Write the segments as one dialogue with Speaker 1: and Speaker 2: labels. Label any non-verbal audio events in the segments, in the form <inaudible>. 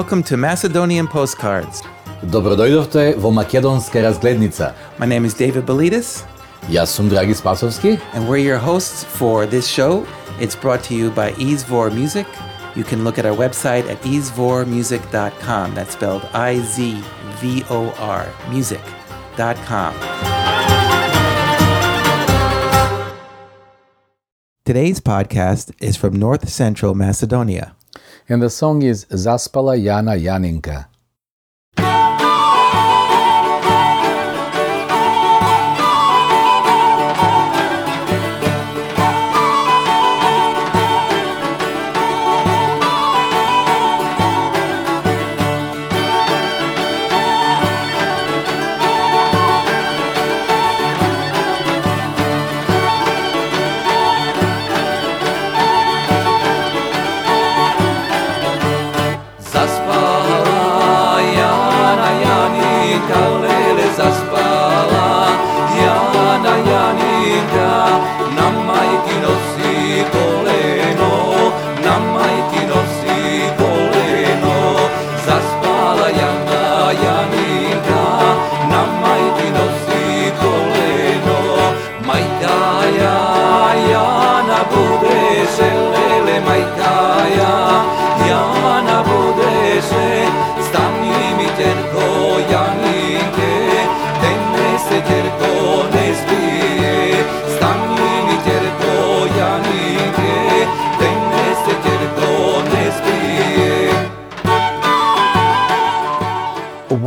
Speaker 1: Welcome to Macedonian Postcards.
Speaker 2: Dobrodojdovte vo Makedonska razglednica.
Speaker 1: My name is David Bilides,
Speaker 2: Ja sam Dragi Spasovski.
Speaker 1: and we're your hosts for this show. It's brought to you by Izvor Music. You can look at our website at izvormusic.com. That's spelled I Z V O R music.com. Today's podcast is from North Central Macedonia.
Speaker 2: And the song is Zaspala Jana Janinka.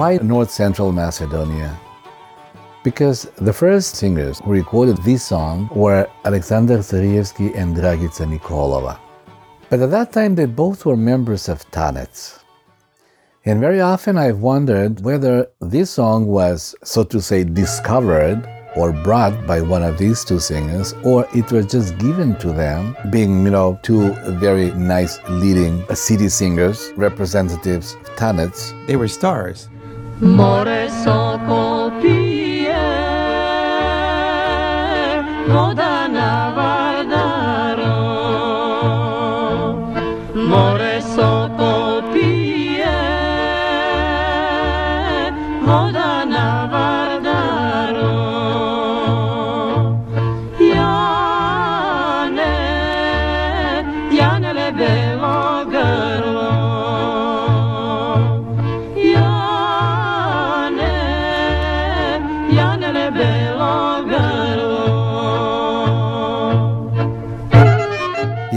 Speaker 2: Why North Central Macedonia? Because the first singers who recorded this song were Alexander Zarievsky and Dragica Nikolova. But at that time, they both were members of Tanets. And very often I've wondered whether this song was, so to say, discovered or brought by one of these two singers, or it was just given to them, being, you know, two very nice leading city singers, representatives of Tanets,
Speaker 1: They were stars.
Speaker 3: More soko pije, voda na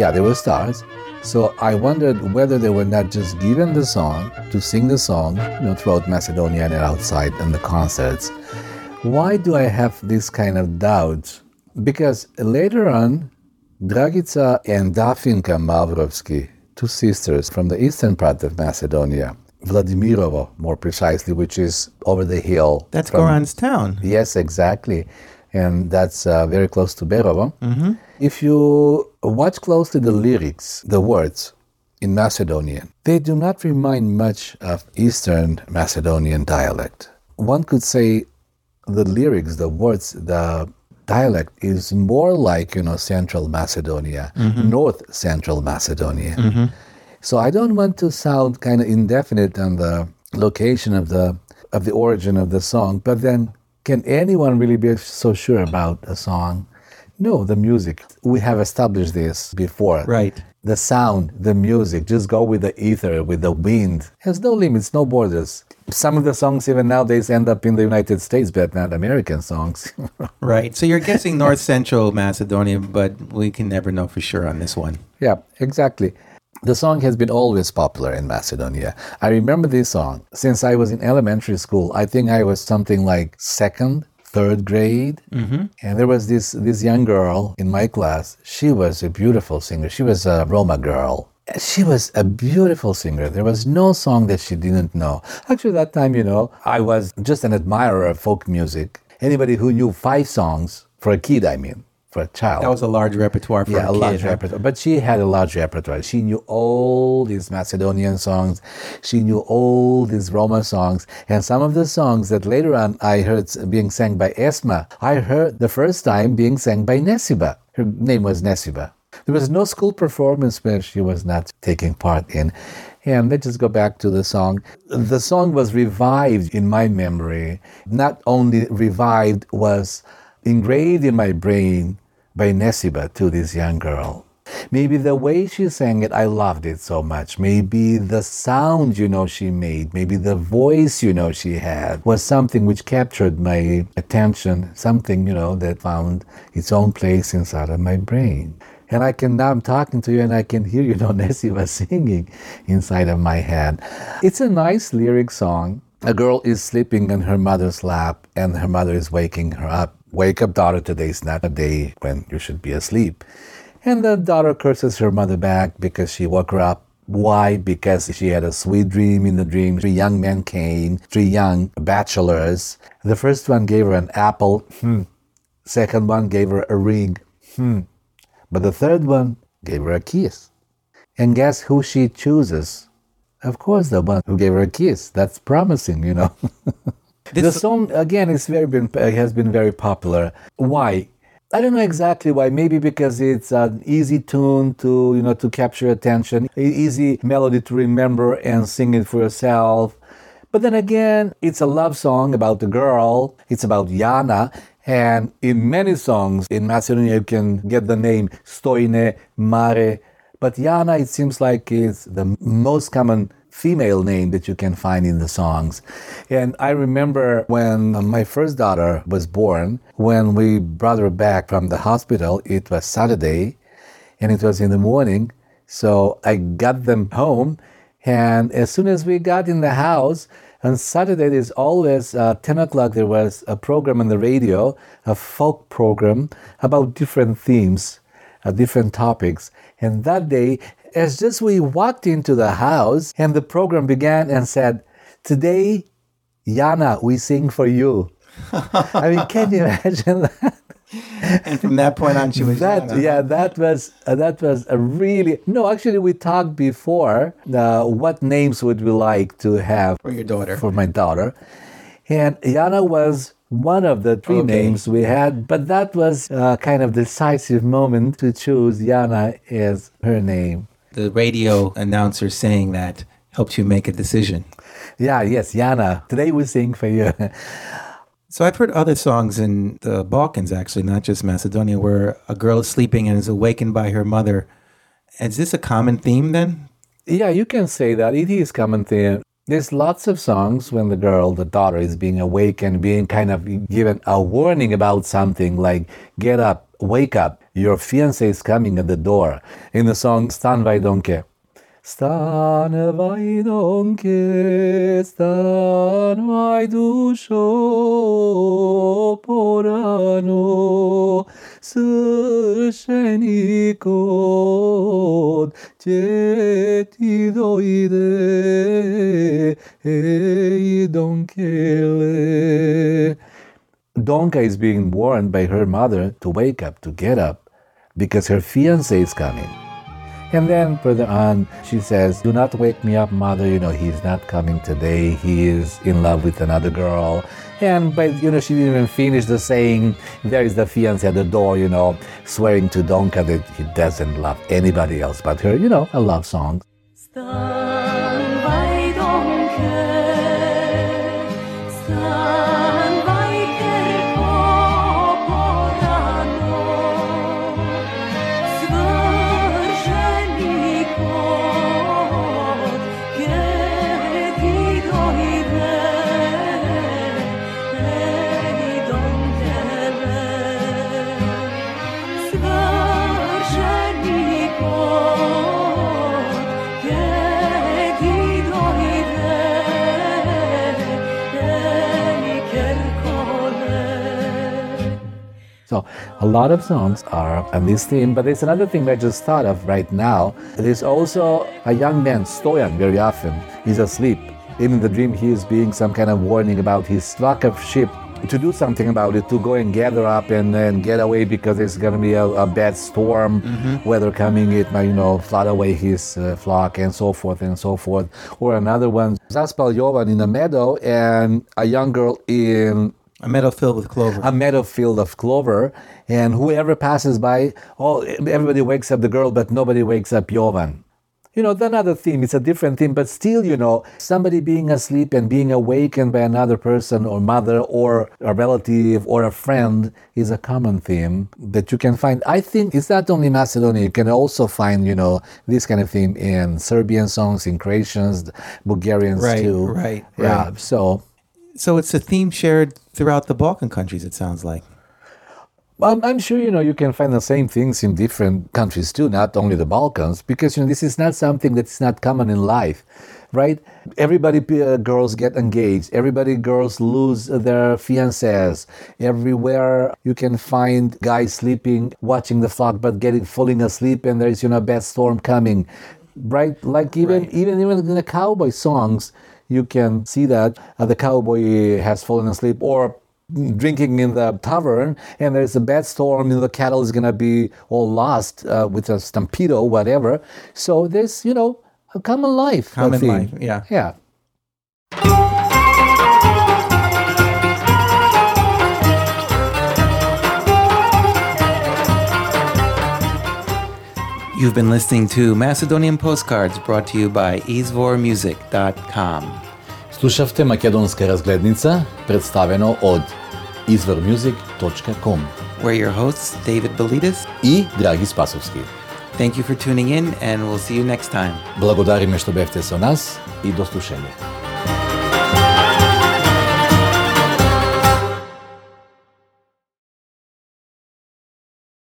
Speaker 2: Yeah, they were stars. So I wondered whether they were not just given the song to sing the song, you know, throughout Macedonia and outside in the concerts. Why do I have this kind of doubt? Because later on, Dragica and Dafinka Mavrovsky, two sisters from the eastern part of Macedonia, Vladimirovo more precisely, which is over the hill.
Speaker 1: That's
Speaker 2: from-
Speaker 1: Goran's town.
Speaker 2: Yes, exactly. And that's uh, very close to Berovo. If you watch closely the lyrics, the words in Macedonian, they do not remind much of Eastern Macedonian dialect. One could say the lyrics, the words, the dialect is more like, you know, Central Macedonia, mm-hmm. North Central Macedonia. Mm-hmm. So I don't want to sound kind of indefinite on the location of the of the origin of the song, but then can anyone really be so sure about a song? No, the music. We have established this before.
Speaker 1: Right.
Speaker 2: The sound, the music, just go with the ether, with the wind. Has no limits, no borders. Some of the songs even nowadays end up in the United States, but not American songs. <laughs>
Speaker 1: Right. So you're guessing North Central Macedonia, but we can never know for sure on this one.
Speaker 2: Yeah, exactly. The song has been always popular in Macedonia. I remember this song since I was in elementary school. I think I was something like second, third grade, mm-hmm. and there was this this young girl in my class. She was a beautiful singer. She was a Roma girl. She was a beautiful singer. There was no song that she didn't know. Actually, that time, you know, I was just an admirer of folk music. Anybody who knew five songs for a kid, I mean, for a child.
Speaker 1: That was a large repertoire for
Speaker 2: yeah,
Speaker 1: a
Speaker 2: a
Speaker 1: kid.
Speaker 2: large
Speaker 1: huh?
Speaker 2: repertoire. But she had a large repertoire. She knew all these Macedonian songs. She knew all these Roma songs. And some of the songs that later on I heard being sang by Esma, I heard the first time being sang by Nesiba. Her name was Nesiba. There was no school performance where she was not taking part in. And let's just go back to the song. The song was revived in my memory. Not only revived, was engraved in my brain by Nesiba to this young girl. Maybe the way she sang it, I loved it so much. Maybe the sound, you know, she made, maybe the voice, you know, she had was something which captured my attention, something, you know, that found its own place inside of my brain. And I can, now I'm talking to you and I can hear, you know, <laughs> Nesiba singing inside of my head. It's a nice lyric song. A girl is sleeping in her mother's lap and her mother is waking her up. Wake up, daughter, today's not a day when you should be asleep. And the daughter curses her mother back because she woke her up. Why? Because she had a sweet dream in the dream. Three young men came, three young bachelors. The first one gave her an apple. Hmm. Second one gave her a ring. Hmm. But the third one gave her a kiss. And guess who she chooses? Of course, the one who gave her a kiss. That's promising, you know. <laughs> the song again is very been uh, has been very popular. Why? I don't know exactly why. Maybe because it's an easy tune to you know to capture attention, easy melody to remember and sing it for yourself. But then again, it's a love song about the girl. It's about Yana. And in many songs in Macedonia, you can get the name Stoine, Mare. But Yana, it seems like is the most common female name that you can find in the songs. And I remember when my first daughter was born, when we brought her back from the hospital, it was Saturday and it was in the morning. So I got them home. And as soon as we got in the house, on Saturday, there's always uh, 10 o'clock, there was a program on the radio, a folk program about different themes, uh, different topics. And that day, as just we walked into the house and the program began and said, Today, Yana, we sing for you. <laughs> I mean, can you imagine that?
Speaker 1: And from that point on, she was
Speaker 2: that
Speaker 1: Yana.
Speaker 2: yeah that was uh, that was a really no actually we talked before uh, what names would we like to have
Speaker 1: For your daughter.
Speaker 2: for my daughter and Yana was one of the three
Speaker 1: Okay.
Speaker 2: names we had but that was a kind of decisive moment to choose Yana as her name
Speaker 1: The radio announcer saying that helped you make a decision.
Speaker 2: yeah yes Yana today we sing for you <laughs>
Speaker 1: So I've heard other songs in the Balkans, actually, not just Macedonia, where a girl is sleeping and is awakened by her mother. Is this a common theme then?
Speaker 2: Yeah, you can say that. It is common theme. There's lots of songs when the girl, the daughter, is being awakened, being kind of given a warning about something like, get up, wake up, your fiance is coming at the door. In the song Stan Vajdonke. Stan Vajdonke, stan Vajdusho porano, sršenikod, će ti dojde, ej donkele. Donka is being warned by her mother to wake up, to get up, because her fiance is coming. And then further on, she says, Do not wake me up, mother. You know, he's not coming today. He is in love with another girl. And, but, you know, she didn't even finish the saying. There is the fiance at the door, you know, swearing to Donka that he doesn't love anybody else but her. You know, a love song.
Speaker 4: Stan
Speaker 2: So a lot of songs are on this theme, but there's another thing I just thought of right now. There's also a young man, Stoyan, very often. He's asleep. In the dream, he is being some kind of warning about his flock of sheep to do something about it, to go and gather up and then get away because there's going to be a, a bad storm, weather coming, it might, you know, flood away his uh, flock and so forth and so forth. Or another one, Zaspal Jovan in a meadow and a young girl in
Speaker 1: A meadow filled with clover.
Speaker 2: a meadow field of clover, and whoever passes by, oh, everybody wakes up the girl, but nobody wakes up Jovan. you know, another theme. It's a different theme, but still, you know, somebody being asleep and being awakened by another person or mother or a relative or a friend is a common theme that you can find. I think it's not only Macedonia. You can also find, you know, this kind of theme in Serbian songs, in Croatians, Bulgarians
Speaker 1: Right,
Speaker 2: too.
Speaker 1: right, right. Yeah.
Speaker 2: So
Speaker 1: So it's a theme shared throughout the Balkan countries, it sounds like.
Speaker 2: I'm, I'm sure you know you can find the same things in different countries too, not only the Balkans, because you know this is not something that's not common in life, right? Everybody, uh, girls get engaged. Everybody, girls lose their fiancés. Everywhere you can find guys sleeping, watching the flock, but getting falling asleep, and there's you know a bad storm coming, right? Like even
Speaker 1: Right.
Speaker 2: even even in the cowboy songs, you can see that uh, the cowboy has fallen asleep or drinking in the tavern and there's a bad storm and the cattle is going to be all lost uh, with a stampede or whatever. So there's you know a common life I
Speaker 1: Common life, yeah.
Speaker 2: yeah
Speaker 1: You've been listening to Macedonian Postcards brought to you by izvormusic.com.
Speaker 2: Слушавте македонска разгледница представено од izvormusic.com.
Speaker 1: We're your hosts David Bilides
Speaker 2: и Драги Спасовски.
Speaker 1: Thank you for tuning in and we'll see you next time.
Speaker 2: Благодариме што бевте со нас и до слушање.